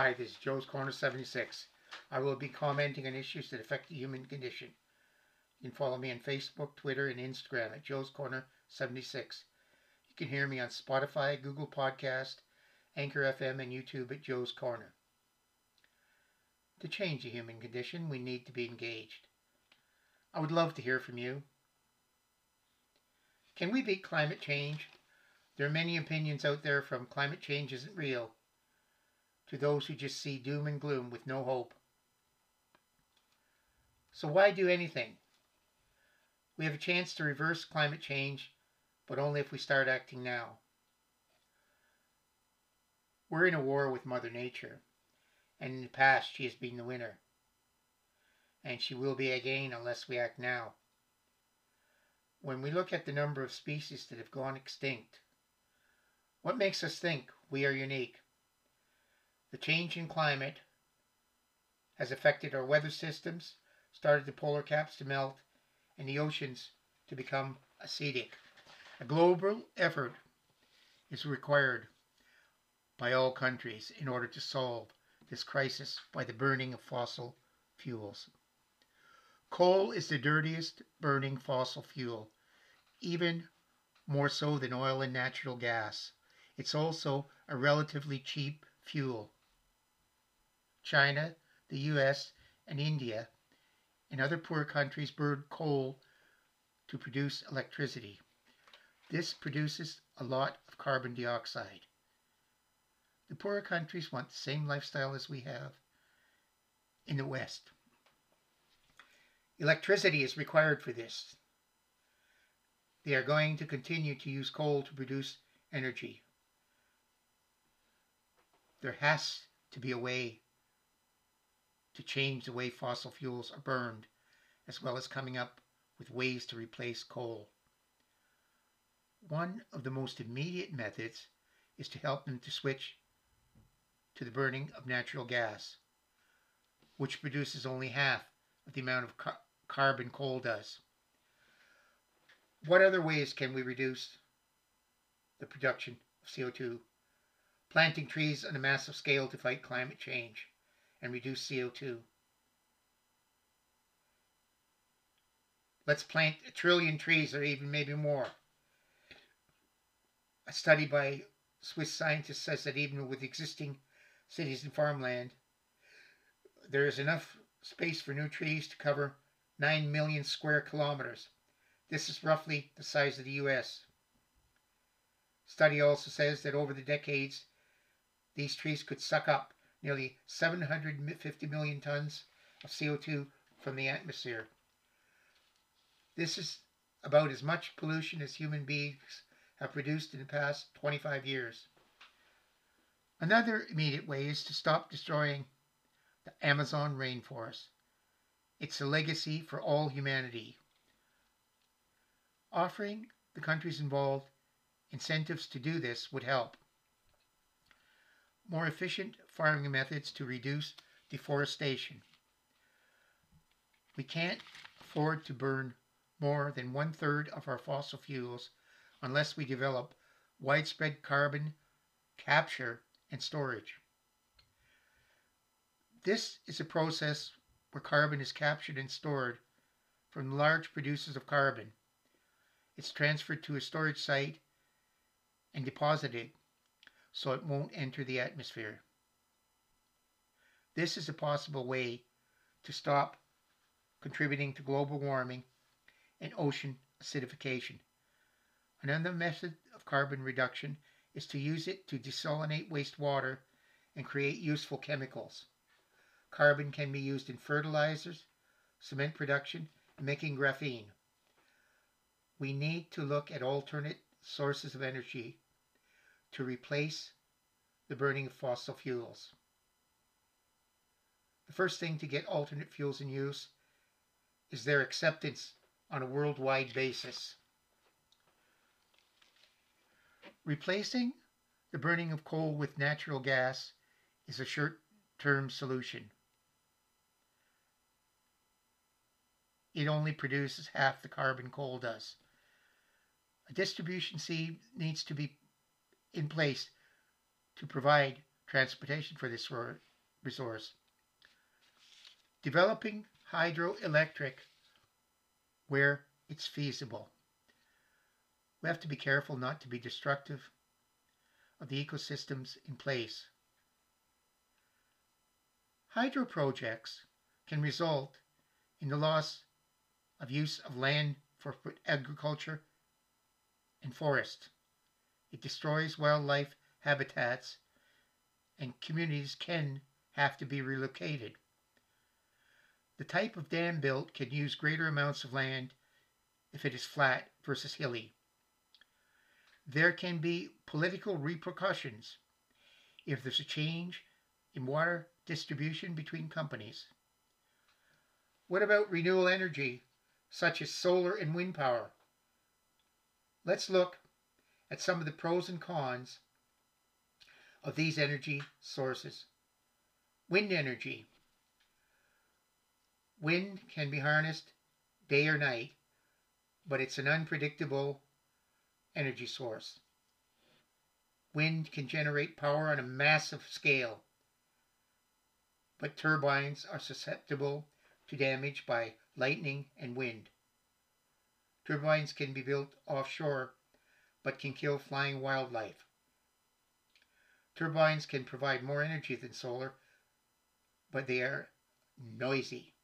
Hi, this is Joe's Corner 76. I will be commenting on issues that affect the human condition. You can follow me on Facebook, Twitter, and Instagram at Joe's Corner 76. You can hear me on Spotify, Google Podcast, Anchor FM, and YouTube at Joe's Corner. To change the human condition, we need to be engaged. I would love to hear from you. Can we beat climate change? There are many opinions out there from climate change isn't real to those who just see doom and gloom with no hope. So why do anything? We have a chance to reverse climate change, but only if we start acting now. We're in a war with Mother Nature, and in the past she has been the winner. And she will be again unless we act now. When we look at the number of species that have gone extinct, what makes us think we are unique? The change in climate has affected our weather systems, started the polar caps to melt, and the oceans to become acidic. A global effort is required by all countries in order to solve this crisis by the burning of fossil fuels. Coal is the dirtiest burning fossil fuel, even more so than oil and natural gas. It's also a relatively cheap fuel. China, the US, and India and other poor countries burn coal to produce electricity. This produces a lot of carbon dioxide. The poorer countries want the same lifestyle as we have in the West. Electricity is required for this. They are going to continue to use coal to produce energy. There has to be a way to change the way fossil fuels are burned, as well as coming up with ways to replace coal. One of the most immediate methods is to help them to switch to the burning of natural gas, which produces only half of the amount of car carbon coal does. What other ways can we reduce the production of CO2? Planting trees on a massive scale to fight climate change and reduce CO2. Let's plant a trillion trees or even maybe more. A study by Swiss scientists says that even with existing cities and farmland, there is enough space for new trees to cover 9 million square kilometers. This is roughly the size of the US. Study also says that over the decades, these trees could suck up nearly 750 million tons of CO2 from the atmosphere. This is about as much pollution as human beings have produced in the past 25 years. Another immediate way is to stop destroying the Amazon rainforest. It's a legacy for all humanity. Offering the countries involved incentives to do this would help more efficient farming methods to reduce deforestation. We can't afford to burn more than one third of our fossil fuels unless we develop widespread carbon capture and storage. This is a process where carbon is captured and stored from large producers of carbon. It's transferred to a storage site and deposited so it won't enter the atmosphere. This is a possible way to stop contributing to global warming and ocean acidification. Another method of carbon reduction is to use it to desalinate wastewater and create useful chemicals. Carbon can be used in fertilizers, cement production, and making graphene. We need to look at alternate sources of energy to replace the burning of fossil fuels. The first thing to get alternate fuels in use is their acceptance on a worldwide basis. Replacing the burning of coal with natural gas is a short-term solution. It only produces half the carbon coal does. A distribution scheme needs to be in place to provide transportation for this resource. Developing hydroelectric where it's feasible. We have to be careful not to be destructive of the ecosystems in place. Hydro projects can result in the loss of use of land for agriculture and forest. It destroys wildlife habitats and communities can have to be relocated. The type of dam built can use greater amounts of land if it is flat versus hilly. There can be political repercussions if there's a change in water distribution between companies. What about renewable energy, such as solar and wind power? Let's look at some of the pros and cons of these energy sources. Wind energy. Wind can be harnessed day or night, but it's an unpredictable energy source. Wind can generate power on a massive scale, but turbines are susceptible to damage by lightning and wind. Turbines can be built offshore, but can kill flying wildlife. Turbines can provide more energy than solar, but they are noisy.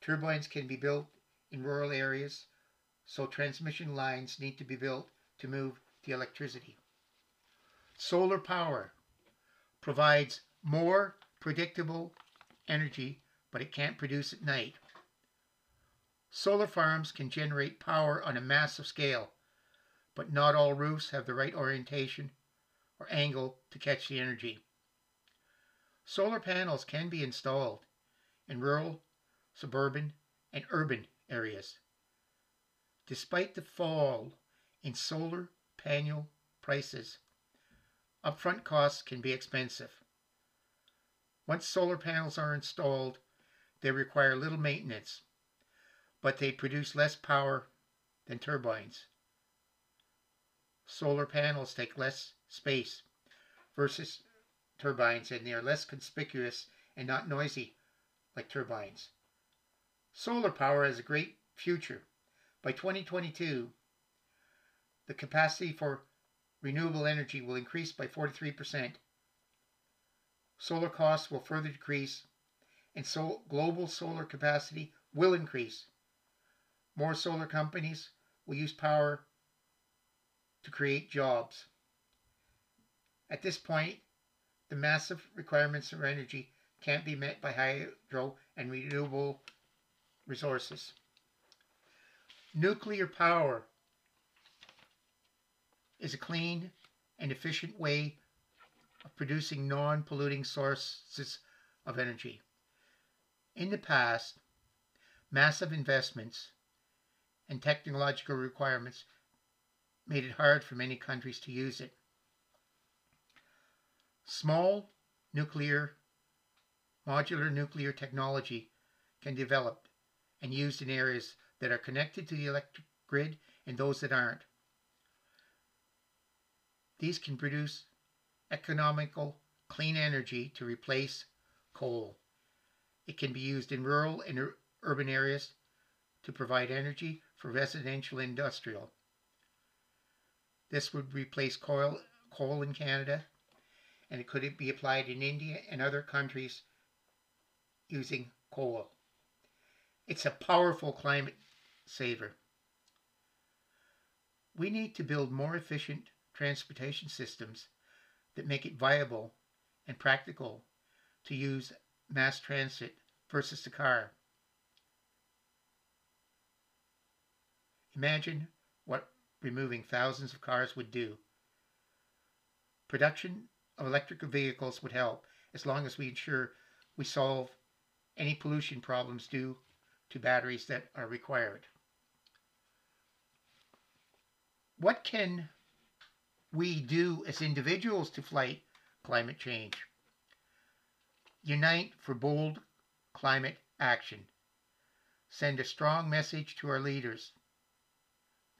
Turbines can be built in rural areas, so transmission lines need to be built to move the electricity. Solar power provides more predictable energy, but it can't produce at night. Solar farms can generate power on a massive scale, but not all roofs have the right orientation or angle to catch the energy. Solar panels can be installed in rural, suburban, and urban areas. Despite the fall in solar panel prices, upfront costs can be expensive. Once solar panels are installed, they require little maintenance, but they produce less power than turbines. Solar panels take less space versus turbines and they are less conspicuous and not noisy like turbines. Solar power has a great future. By 2022, the capacity for renewable energy will increase by 43%. Solar costs will further decrease and so global solar capacity will increase. More solar companies will use power to create jobs. At this point, the massive requirements of energy can't be met by hydro and renewable resources. Nuclear power is a clean and efficient way of producing non-polluting sources of energy. In the past, massive investments and technological requirements made it hard for many countries to use it. Small nuclear, modular nuclear technology can develop and used in areas that are connected to the electric grid and those that aren't. These can produce economical, clean energy to replace coal. It can be used in rural and ur urban areas to provide energy for residential and industrial. This would replace coal, coal in Canada and it could be applied in India and other countries using coal. It's a powerful climate saver. We need to build more efficient transportation systems that make it viable and practical to use mass transit versus the car. Imagine what removing thousands of cars would do. Production of electric vehicles would help as long as we ensure we solve any pollution problems due to batteries that are required. What can we do as individuals to fight climate change? Unite for bold climate action. Send a strong message to our leaders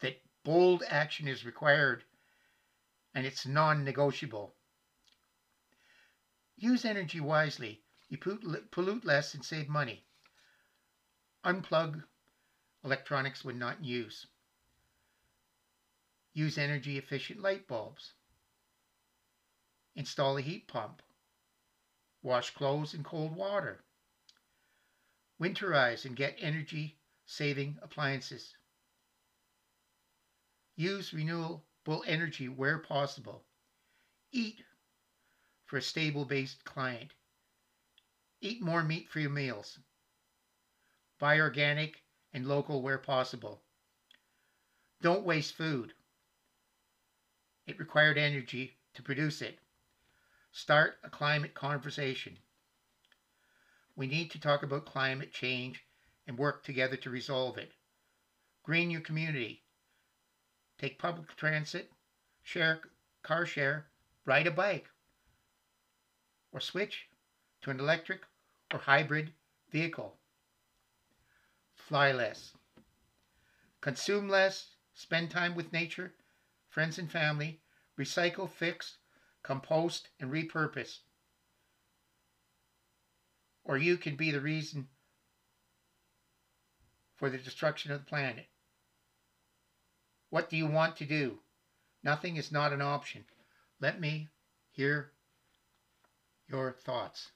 that bold action is required and it's non-negotiable. Use energy wisely. You pollute less and save money. Unplug electronics when not in use. Use energy efficient light bulbs. Install a heat pump. Wash clothes in cold water. Winterize and get energy saving appliances. Use renewable energy where possible. Eat for a stable based client. Eat more meat free meals. Buy organic and local where possible. Don't waste food. It required energy to produce it. Start a climate conversation. We need to talk about climate change and work together to resolve it. Green your community. Take public transit, share car share, ride a bike, or switch to an electric or hybrid vehicle. Fly less. Consume less, spend time with nature, friends and family, recycle, fix, compost, and repurpose. Or you can be the reason for the destruction of the planet. What do you want to do? Nothing is not an option. Let me hear your thoughts.